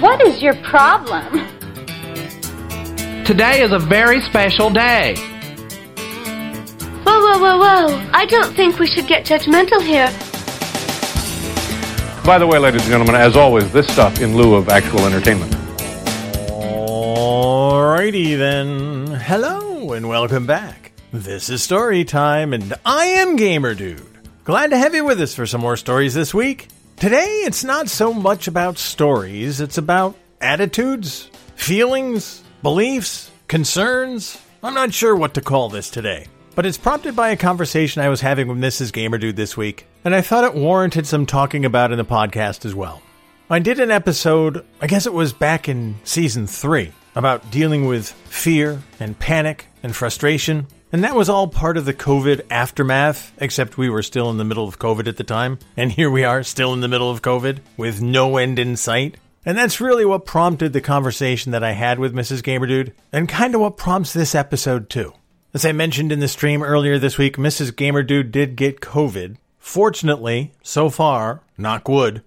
What is your problem? Today is a very special day. Whoa, whoa, whoa, whoa. I don't think we should get judgmental here. By the way, ladies and gentlemen, as always, this stuff in lieu of actual entertainment. Alrighty then. Hello and welcome back. This is Story Time, and I am Gamer Dude. Glad to have you with us for some more stories this week. Today, it's not so much about stories, it's about attitudes, feelings, beliefs, concerns. I'm not sure what to call this today, but it's prompted by a conversation I was having with Mrs. Gamer Dude this week, and I thought it warranted some talking about in the podcast as well. I did an episode, I guess it was back in season 3, about dealing with fear and panic and frustration. And that was all part of the COVID aftermath, except we were still in the middle of COVID at the time. And here we are, still in the middle of COVID, with no end in sight. And that's really what prompted the conversation that I had with Mrs. Gamerdude, and kind of what prompts this episode too. As I mentioned in the stream earlier this week, Mrs. Gamerdude did get COVID. Fortunately, so far, knock wood,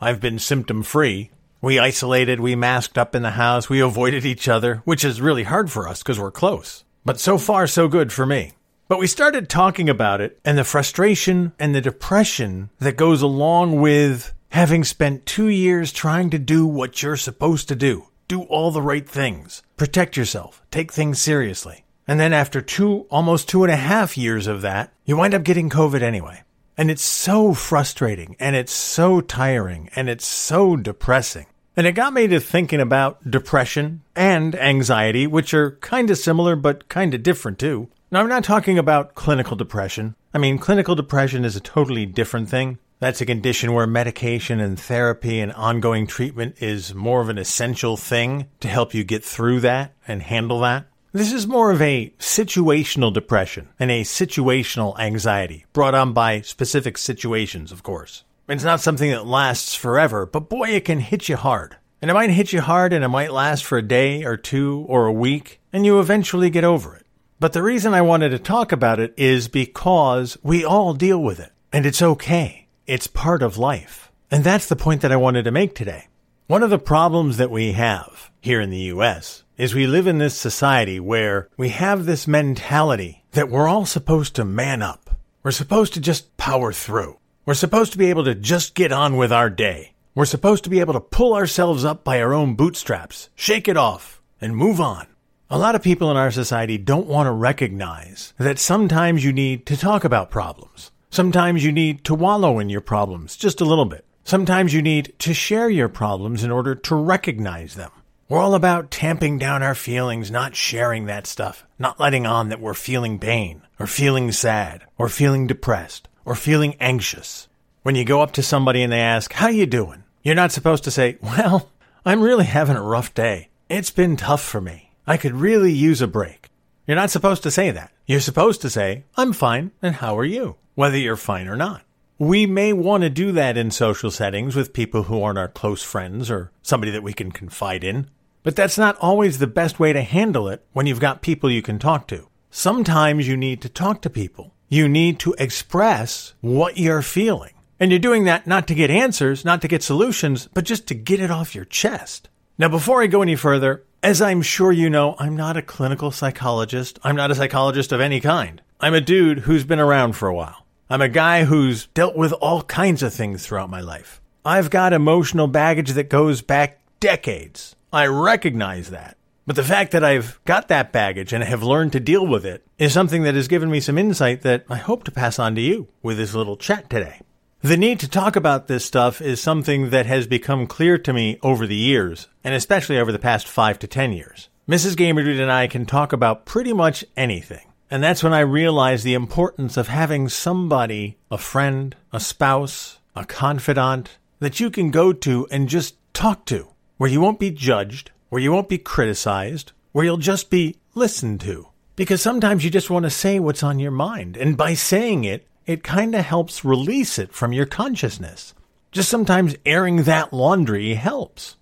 I've been symptom free. We isolated, we masked up in the house, we avoided each other, which is really hard for us because we're close. But so far, so good for me. But we started talking about it and the frustration and the depression that goes along with having spent two years trying to do what you're supposed to do. Do all the right things. Protect yourself. Take things seriously. And then after two, almost two and a half years of that, you wind up getting COVID anyway. And it's so frustrating and it's so tiring and it's so depressing. And it got me to thinking about depression and anxiety, which are kind of similar but kind of different too. Now, I'm not talking about clinical depression. I mean, clinical depression is a totally different thing. That's a condition where medication and therapy and ongoing treatment is more of an essential thing to help you get through that and handle that. This is more of a situational depression and a situational anxiety brought on by specific situations, of course. It's not something that lasts forever, but boy, it can hit you hard. And it might hit you hard and it might last for a day or two or a week, and you eventually get over it. But the reason I wanted to talk about it is because we all deal with it, and it's okay. It's part of life. And that's the point that I wanted to make today. One of the problems that we have here in the US is we live in this society where we have this mentality that we're all supposed to man up. We're supposed to just power through. We're supposed to be able to just get on with our day. We're supposed to be able to pull ourselves up by our own bootstraps, shake it off, and move on. A lot of people in our society don't want to recognize that sometimes you need to talk about problems. Sometimes you need to wallow in your problems just a little bit. Sometimes you need to share your problems in order to recognize them. We're all about tamping down our feelings, not sharing that stuff, not letting on that we're feeling pain, or feeling sad, or feeling depressed, or feeling anxious. When you go up to somebody and they ask, How you doing? You're not supposed to say, Well, I'm really having a rough day. It's been tough for me. I could really use a break. You're not supposed to say that. You're supposed to say, I'm fine, and how are you? Whether you're fine or not. We may want to do that in social settings with people who aren't our close friends or somebody that we can confide in. But that's not always the best way to handle it when you've got people you can talk to. Sometimes you need to talk to people. You need to express what you're feeling. And you're doing that not to get answers, not to get solutions, but just to get it off your chest. Now, before I go any further, as I'm sure you know, I'm not a clinical psychologist. I'm not a psychologist of any kind. I'm a dude who's been around for a while. I'm a guy who's dealt with all kinds of things throughout my life. I've got emotional baggage that goes back decades. I recognize that. But the fact that I've got that baggage and have learned to deal with it is something that has given me some insight that I hope to pass on to you with this little chat today. The need to talk about this stuff is something that has become clear to me over the years, and especially over the past five to ten years. Mrs. Gamerdude and I can talk about pretty much anything. And that's when I realized the importance of having somebody, a friend, a spouse, a confidant, that you can go to and just talk to, where you won't be judged, where you won't be criticized, where you'll just be listened to. Because sometimes you just want to say what's on your mind, and by saying it, it kind of helps release it from your consciousness. Just sometimes airing that laundry helps.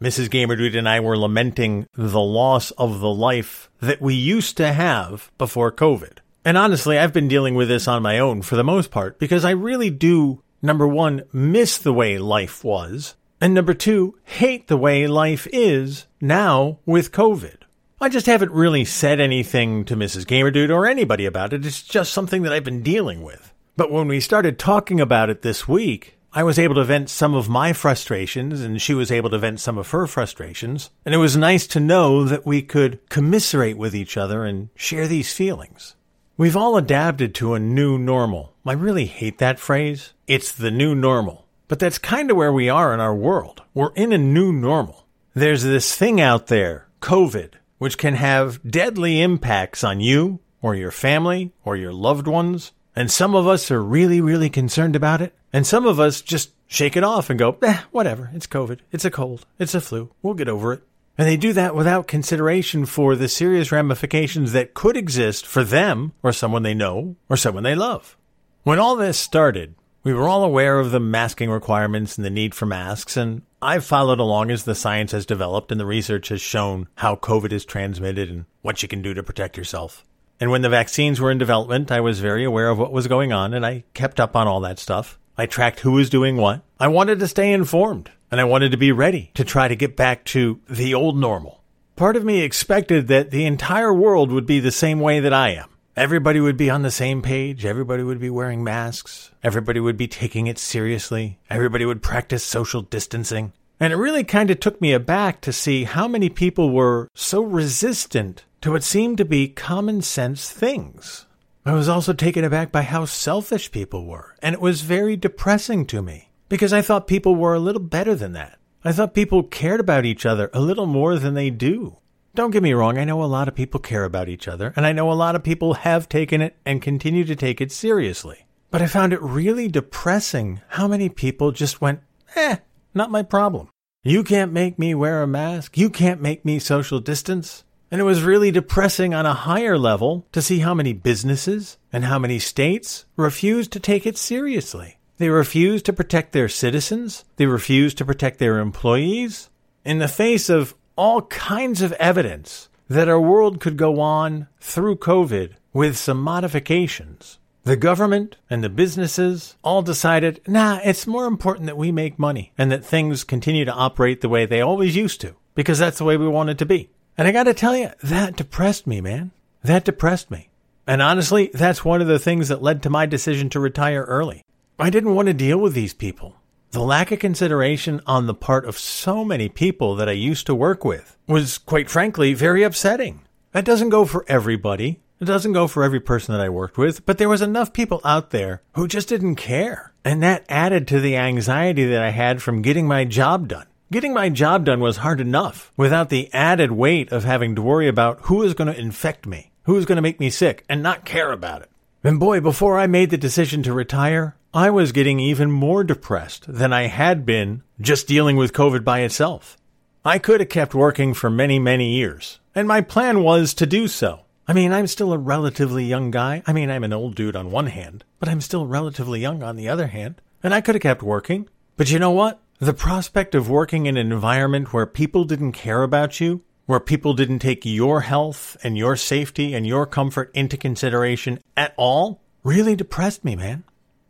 Mrs. Gamerdude and I were lamenting the loss of the life that we used to have before COVID. And honestly, I've been dealing with this on my own for the most part because I really do, number one, miss the way life was. And number two, hate the way life is now with COVID. I just haven't really said anything to Mrs. Gamerdude or anybody about it. It's just something that I've been dealing with. But when we started talking about it this week, I was able to vent some of my frustrations and she was able to vent some of her frustrations. And it was nice to know that we could commiserate with each other and share these feelings. We've all adapted to a new normal. I really hate that phrase. It's the new normal. But that's kind of where we are in our world. We're in a new normal. There's this thing out there, COVID, which can have deadly impacts on you or your family or your loved ones. And some of us are really, really concerned about it. And some of us just shake it off and go, eh, whatever. It's COVID. It's a cold. It's a flu. We'll get over it. And they do that without consideration for the serious ramifications that could exist for them or someone they know or someone they love. When all this started, we were all aware of the masking requirements and the need for masks, and I've followed along as the science has developed and the research has shown how COVID is transmitted and what you can do to protect yourself. And when the vaccines were in development, I was very aware of what was going on and I kept up on all that stuff. I tracked who was doing what. I wanted to stay informed and I wanted to be ready to try to get back to the old normal. Part of me expected that the entire world would be the same way that I am. Everybody would be on the same page. Everybody would be wearing masks. Everybody would be taking it seriously. Everybody would practice social distancing. And it really kind of took me aback to see how many people were so resistant to what seemed to be common sense things. I was also taken aback by how selfish people were, and it was very depressing to me because I thought people were a little better than that. I thought people cared about each other a little more than they do. Don't get me wrong, I know a lot of people care about each other, and I know a lot of people have taken it and continue to take it seriously. But I found it really depressing how many people just went, eh, not my problem. You can't make me wear a mask. You can't make me social distance. And it was really depressing on a higher level to see how many businesses and how many states refused to take it seriously. They refused to protect their citizens. They refused to protect their employees. In the face of all kinds of evidence that our world could go on through COVID with some modifications, the government and the businesses all decided, nah, it's more important that we make money and that things continue to operate the way they always used to because that's the way we want it to be. And I got to tell you, that depressed me, man. That depressed me. And honestly, that's one of the things that led to my decision to retire early. I didn't want to deal with these people. The lack of consideration on the part of so many people that I used to work with was, quite frankly, very upsetting. That doesn't go for everybody. It doesn't go for every person that I worked with, but there was enough people out there who just didn't care. And that added to the anxiety that I had from getting my job done. Getting my job done was hard enough without the added weight of having to worry about who is going to infect me, who is going to make me sick, and not care about it. And boy, before I made the decision to retire, I was getting even more depressed than I had been just dealing with COVID by itself. I could have kept working for many, many years, and my plan was to do so. I mean, I'm still a relatively young guy. I mean, I'm an old dude on one hand, but I'm still relatively young on the other hand, and I could have kept working. But you know what? The prospect of working in an environment where people didn't care about you, where people didn't take your health and your safety and your comfort into consideration at all, really depressed me, man.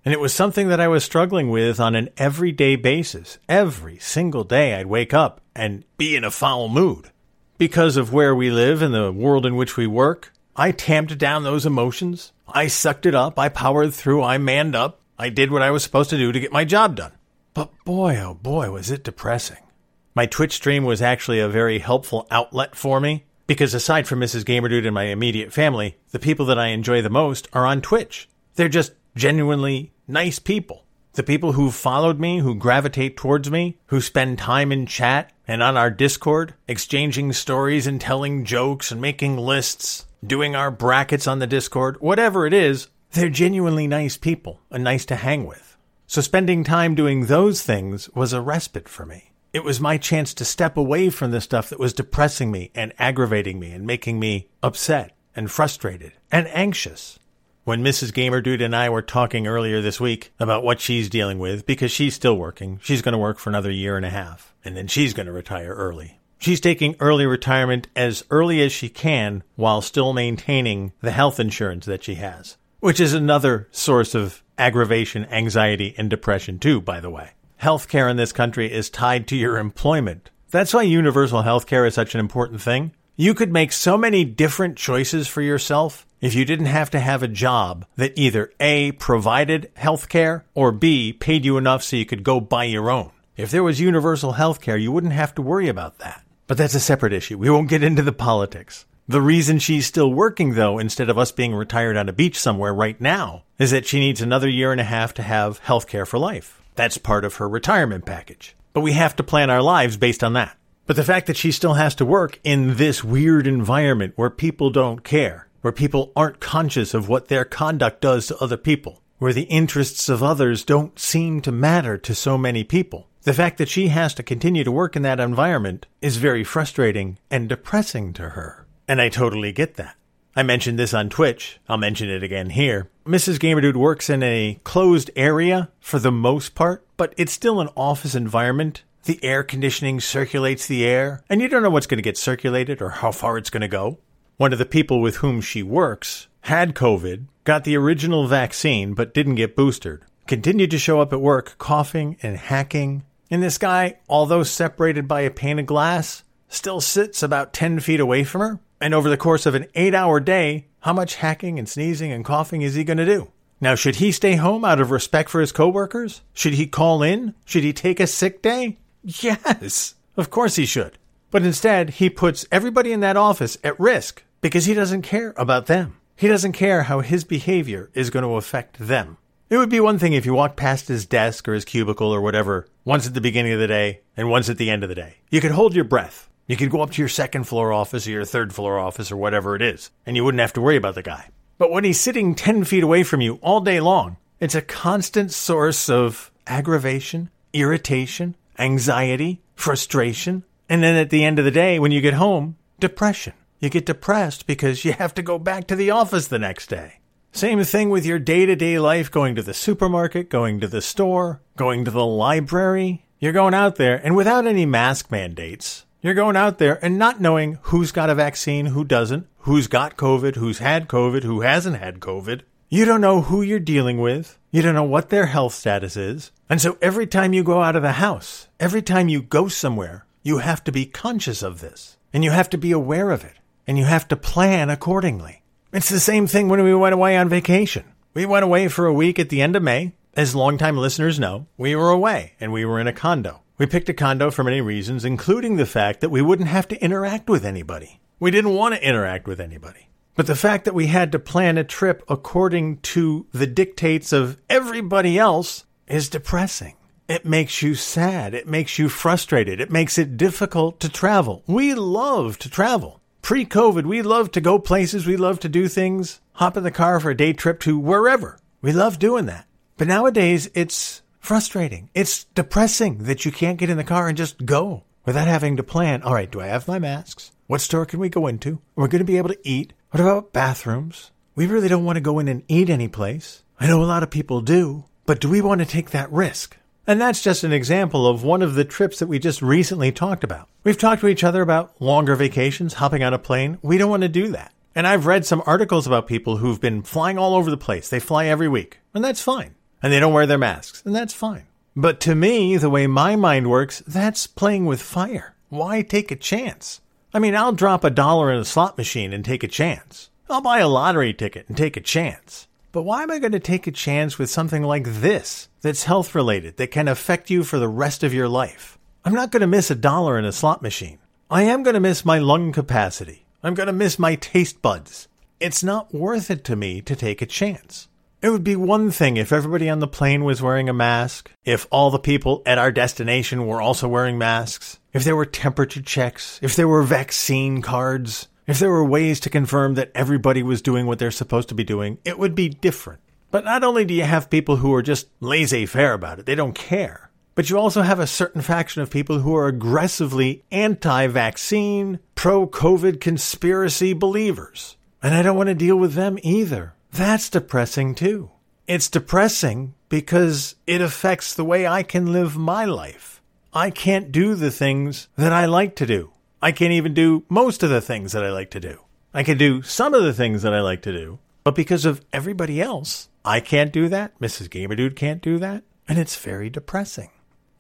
And it was something that I was struggling with on an everyday basis. Every single day I'd wake up and be in a foul mood. Because of where we live and the world in which we work, I tamped down those emotions. I sucked it up. I powered through. I manned up. I did what I was supposed to do to get my job done. But boy, oh boy, was it depressing. My Twitch stream was actually a very helpful outlet for me because aside from Mrs. Gamerdude and my immediate family, the people that I enjoy the most are on Twitch. They're just genuinely nice people. The people who followed me, who gravitate towards me, who spend time in chat and on our Discord, exchanging stories and telling jokes and making lists, doing our brackets on the Discord, whatever it is, they're genuinely nice people and nice to hang with. So spending time doing those things was a respite for me. It was my chance to step away from the stuff that was depressing me and aggravating me and making me upset and frustrated and anxious. When Mrs. Gamerdude and I were talking earlier this week about what she's dealing with, because she's still working, she's going to work for another year and a half, and then she's going to retire early. She's taking early retirement as early as she can while still maintaining the health insurance that she has, which is another source of aggravation, anxiety, and depression too, by the way. Healthcare in this country is tied to your employment. That's why universal healthcare is such an important thing. You could make so many different choices for yourself if you didn't have to have a job that either A, provided healthcare, or B, paid you enough so you could go buy your own. If there was universal healthcare, you wouldn't have to worry about that. But that's a separate issue. We won't get into the politics. The reason she's still working, though, instead of us being retired on a beach somewhere right now, is that she needs another year and a half to have healthcare for life. That's part of her retirement package. But we have to plan our lives based on that. But the fact that she still has to work in this weird environment where people don't care, where people aren't conscious of what their conduct does to other people, where the interests of others don't seem to matter to so many people. The fact that she has to continue to work in that environment is very frustrating and depressing to her. And I totally get that. I mentioned this on Twitch. I'll mention it again here. Mrs. Gamerdude works in a closed area for the most part, but it's still an office environment the air conditioning circulates the air, and you don't know what's going to get circulated or how far it's going to go. One of the people with whom she works had COVID, got the original vaccine, but didn't get boosted. Continued to show up at work coughing and hacking. And this guy, although separated by a pane of glass, still sits about 10 feet away from her. And over the course of an eight hour day, how much hacking and sneezing and coughing is he going to do? Now, should he stay home out of respect for his coworkers? Should he call in? Should he take a sick day? Yes, of course he should. But instead, he puts everybody in that office at risk because he doesn't care about them. He doesn't care how his behavior is going to affect them. It would be one thing if you walked past his desk or his cubicle or whatever once at the beginning of the day and once at the end of the day. You could hold your breath. You could go up to your second floor office or your third floor office or whatever it is, and you wouldn't have to worry about the guy. But when he's sitting 10 feet away from you all day long, it's a constant source of aggravation, irritation, anxiety, frustration, and then at the end of the day, when you get home, depression. You get depressed because you have to go back to the office the next day. Same thing with your day to day life going to the supermarket, going to the store, going to the library. You're going out there and without any mask mandates, you're going out there and not knowing who's got a vaccine, who doesn't, who's got COVID, who's had COVID, who hasn't had COVID. You don't know who you're dealing with. You don't know what their health status is. And so every time you go out of the house, every time you go somewhere, you have to be conscious of this and you have to be aware of it and you have to plan accordingly. It's the same thing when we went away on vacation. We went away for a week at the end of May. As longtime listeners know, we were away and we were in a condo. We picked a condo for many reasons, including the fact that we wouldn't have to interact with anybody. We didn't want to interact with anybody. But the fact that we had to plan a trip according to the dictates of everybody else is depressing. It makes you sad. It makes you frustrated. It makes it difficult to travel. We love to travel. Pre COVID, we love to go places. We love to do things. Hop in the car for a day trip to wherever. We love doing that. But nowadays, it's frustrating. It's depressing that you can't get in the car and just go without having to plan. All right, do I have my masks? What store can we go into? We're going to be able to eat. What about bathrooms? We really don't want to go in and eat any place. I know a lot of people do, but do we want to take that risk? And that's just an example of one of the trips that we just recently talked about. We've talked to each other about longer vacations, hopping on a plane. We don't want to do that. And I've read some articles about people who've been flying all over the place. They fly every week, and that's fine. And they don't wear their masks, and that's fine. But to me, the way my mind works, that's playing with fire. Why take a chance? I mean, I'll drop a dollar in a slot machine and take a chance. I'll buy a lottery ticket and take a chance. But why am I going to take a chance with something like this that's health related, that can affect you for the rest of your life? I'm not going to miss a dollar in a slot machine. I am going to miss my lung capacity. I'm going to miss my taste buds. It's not worth it to me to take a chance. It would be one thing if everybody on the plane was wearing a mask, if all the people at our destination were also wearing masks, if there were temperature checks, if there were vaccine cards, if there were ways to confirm that everybody was doing what they're supposed to be doing, it would be different. But not only do you have people who are just laissez faire about it, they don't care, but you also have a certain faction of people who are aggressively anti vaccine, pro COVID conspiracy believers. And I don't want to deal with them either. That's depressing too. It's depressing because it affects the way I can live my life. I can't do the things that I like to do. I can't even do most of the things that I like to do. I can do some of the things that I like to do, but because of everybody else, I can't do that. Mrs. Gamerdude can't do that. And it's very depressing.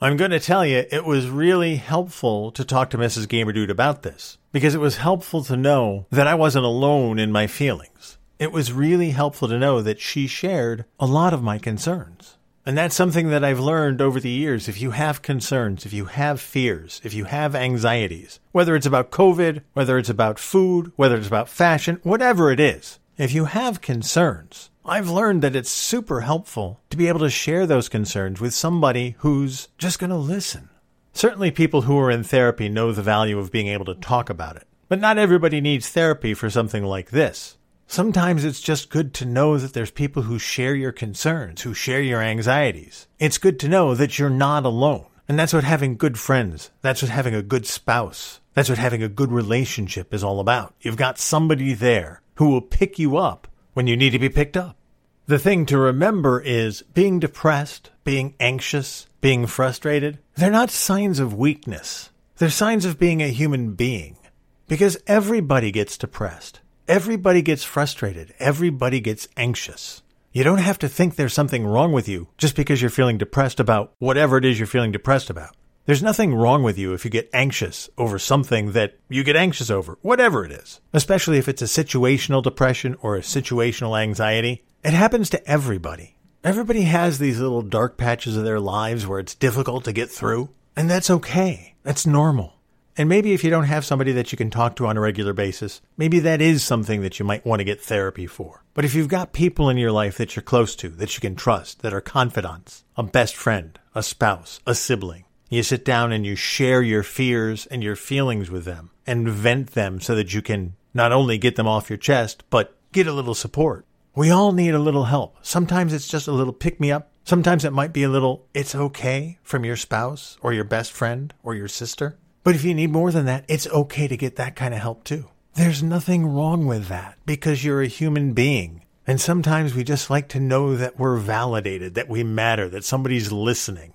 I'm going to tell you, it was really helpful to talk to Mrs. Gamerdude about this because it was helpful to know that I wasn't alone in my feelings. It was really helpful to know that she shared a lot of my concerns. And that's something that I've learned over the years. If you have concerns, if you have fears, if you have anxieties, whether it's about COVID, whether it's about food, whether it's about fashion, whatever it is, if you have concerns, I've learned that it's super helpful to be able to share those concerns with somebody who's just going to listen. Certainly, people who are in therapy know the value of being able to talk about it. But not everybody needs therapy for something like this. Sometimes it's just good to know that there's people who share your concerns, who share your anxieties. It's good to know that you're not alone. And that's what having good friends, that's what having a good spouse, that's what having a good relationship is all about. You've got somebody there who will pick you up when you need to be picked up. The thing to remember is being depressed, being anxious, being frustrated, they're not signs of weakness. They're signs of being a human being. Because everybody gets depressed. Everybody gets frustrated. Everybody gets anxious. You don't have to think there's something wrong with you just because you're feeling depressed about whatever it is you're feeling depressed about. There's nothing wrong with you if you get anxious over something that you get anxious over, whatever it is, especially if it's a situational depression or a situational anxiety. It happens to everybody. Everybody has these little dark patches of their lives where it's difficult to get through, and that's okay. That's normal. And maybe if you don't have somebody that you can talk to on a regular basis, maybe that is something that you might want to get therapy for. But if you've got people in your life that you're close to, that you can trust, that are confidants, a best friend, a spouse, a sibling, you sit down and you share your fears and your feelings with them and vent them so that you can not only get them off your chest, but get a little support. We all need a little help. Sometimes it's just a little pick me up. Sometimes it might be a little, it's okay from your spouse or your best friend or your sister. But if you need more than that, it's okay to get that kind of help too. There's nothing wrong with that because you're a human being. And sometimes we just like to know that we're validated, that we matter, that somebody's listening.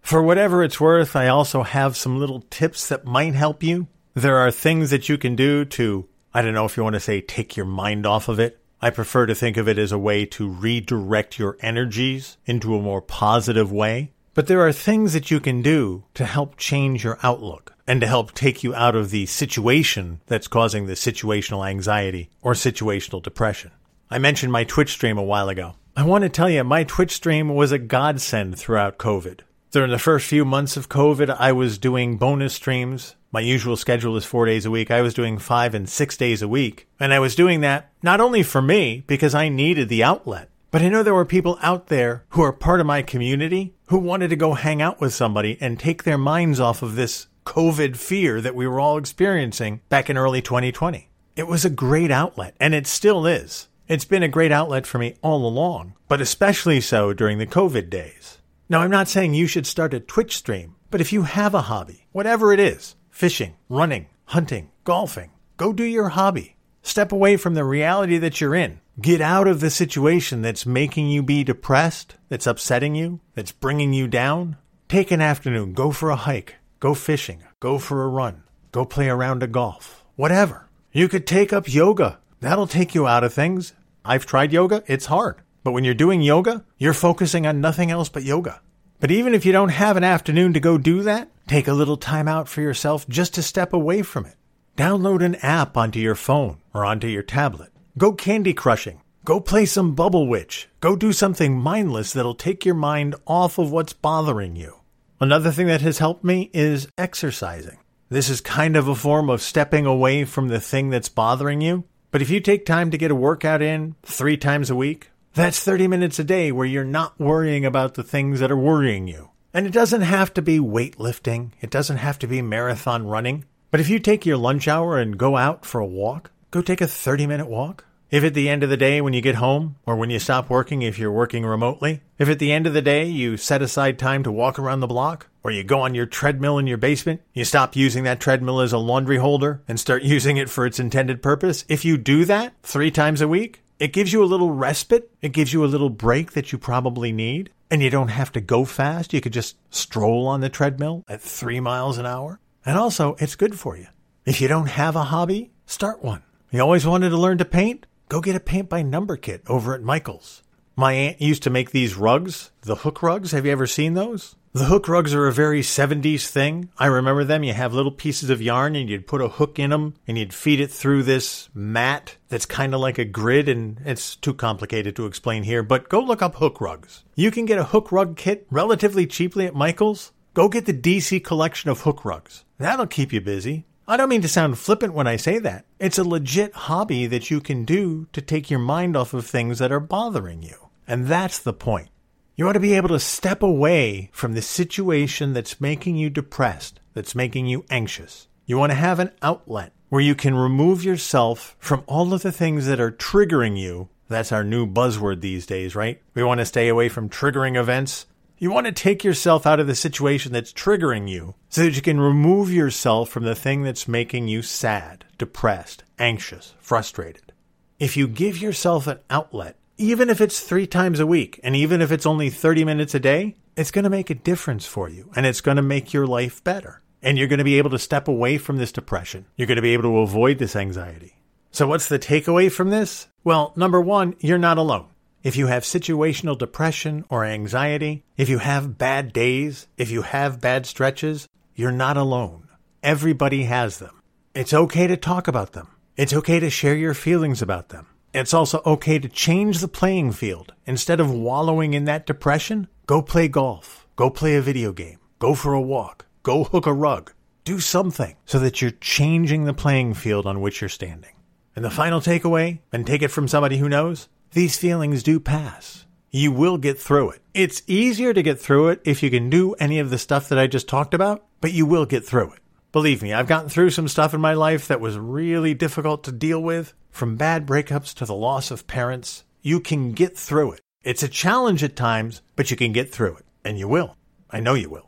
For whatever it's worth, I also have some little tips that might help you. There are things that you can do to, I don't know if you want to say take your mind off of it. I prefer to think of it as a way to redirect your energies into a more positive way. But there are things that you can do to help change your outlook and to help take you out of the situation that's causing the situational anxiety or situational depression. I mentioned my Twitch stream a while ago. I want to tell you, my Twitch stream was a godsend throughout COVID. During the first few months of COVID, I was doing bonus streams. My usual schedule is four days a week. I was doing five and six days a week. And I was doing that not only for me, because I needed the outlet, but I know there were people out there who are part of my community who wanted to go hang out with somebody and take their minds off of this COVID fear that we were all experiencing back in early 2020. It was a great outlet, and it still is. It's been a great outlet for me all along, but especially so during the COVID days. Now, I'm not saying you should start a Twitch stream, but if you have a hobby, whatever it is fishing, running, hunting, golfing go do your hobby. Step away from the reality that you're in. Get out of the situation that's making you be depressed, that's upsetting you, that's bringing you down. Take an afternoon, go for a hike, Go fishing, go for a run, go play around a round of golf, whatever. You could take up yoga. That'll take you out of things. I've tried yoga, it's hard. But when you're doing yoga, you're focusing on nothing else but yoga. But even if you don't have an afternoon to go do that, take a little time out for yourself just to step away from it. Download an app onto your phone or onto your tablet. Go candy crushing. Go play some Bubble Witch. Go do something mindless that'll take your mind off of what's bothering you. Another thing that has helped me is exercising. This is kind of a form of stepping away from the thing that's bothering you. But if you take time to get a workout in three times a week, that's 30 minutes a day where you're not worrying about the things that are worrying you. And it doesn't have to be weightlifting, it doesn't have to be marathon running. But if you take your lunch hour and go out for a walk, go take a 30 minute walk, if at the end of the day, when you get home, or when you stop working if you're working remotely, if at the end of the day you set aside time to walk around the block, or you go on your treadmill in your basement, you stop using that treadmill as a laundry holder and start using it for its intended purpose, if you do that three times a week, it gives you a little respite, it gives you a little break that you probably need, and you don't have to go fast. You could just stroll on the treadmill at three miles an hour. And also, it's good for you. If you don't have a hobby, start one. You always wanted to learn to paint? Go get a paint by number kit over at Michael's. My aunt used to make these rugs, the hook rugs. Have you ever seen those? The hook rugs are a very 70s thing. I remember them. You have little pieces of yarn and you'd put a hook in them and you'd feed it through this mat that's kind of like a grid and it's too complicated to explain here, but go look up hook rugs. You can get a hook rug kit relatively cheaply at Michael's. Go get the DC collection of hook rugs. That'll keep you busy. I don't mean to sound flippant when I say that. It's a legit hobby that you can do to take your mind off of things that are bothering you. And that's the point. You ought to be able to step away from the situation that's making you depressed, that's making you anxious. You want to have an outlet where you can remove yourself from all of the things that are triggering you. That's our new buzzword these days, right? We want to stay away from triggering events. You want to take yourself out of the situation that's triggering you so that you can remove yourself from the thing that's making you sad, depressed, anxious, frustrated. If you give yourself an outlet, even if it's three times a week and even if it's only 30 minutes a day, it's going to make a difference for you and it's going to make your life better. And you're going to be able to step away from this depression. You're going to be able to avoid this anxiety. So, what's the takeaway from this? Well, number one, you're not alone. If you have situational depression or anxiety, if you have bad days, if you have bad stretches, you're not alone. Everybody has them. It's okay to talk about them. It's okay to share your feelings about them. It's also okay to change the playing field. Instead of wallowing in that depression, go play golf, go play a video game, go for a walk, go hook a rug. Do something so that you're changing the playing field on which you're standing. And the final takeaway, and take it from somebody who knows, these feelings do pass. You will get through it. It's easier to get through it if you can do any of the stuff that I just talked about, but you will get through it. Believe me, I've gotten through some stuff in my life that was really difficult to deal with, from bad breakups to the loss of parents. You can get through it. It's a challenge at times, but you can get through it. And you will. I know you will.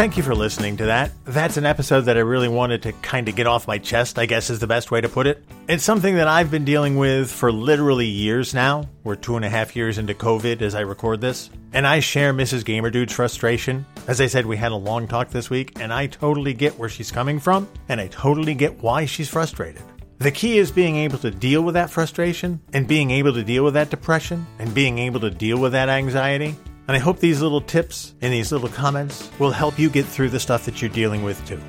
Thank you for listening to that. That's an episode that I really wanted to kind of get off my chest, I guess is the best way to put it. It's something that I've been dealing with for literally years now. We're two and a half years into COVID as I record this. And I share Mrs. Gamerdude's frustration. As I said, we had a long talk this week, and I totally get where she's coming from, and I totally get why she's frustrated. The key is being able to deal with that frustration, and being able to deal with that depression, and being able to deal with that anxiety. And I hope these little tips and these little comments will help you get through the stuff that you're dealing with too.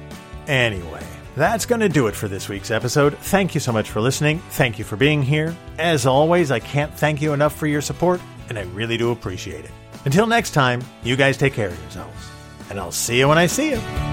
Anyway, that's going to do it for this week's episode. Thank you so much for listening. Thank you for being here. As always, I can't thank you enough for your support, and I really do appreciate it. Until next time, you guys take care of yourselves, and I'll see you when I see you.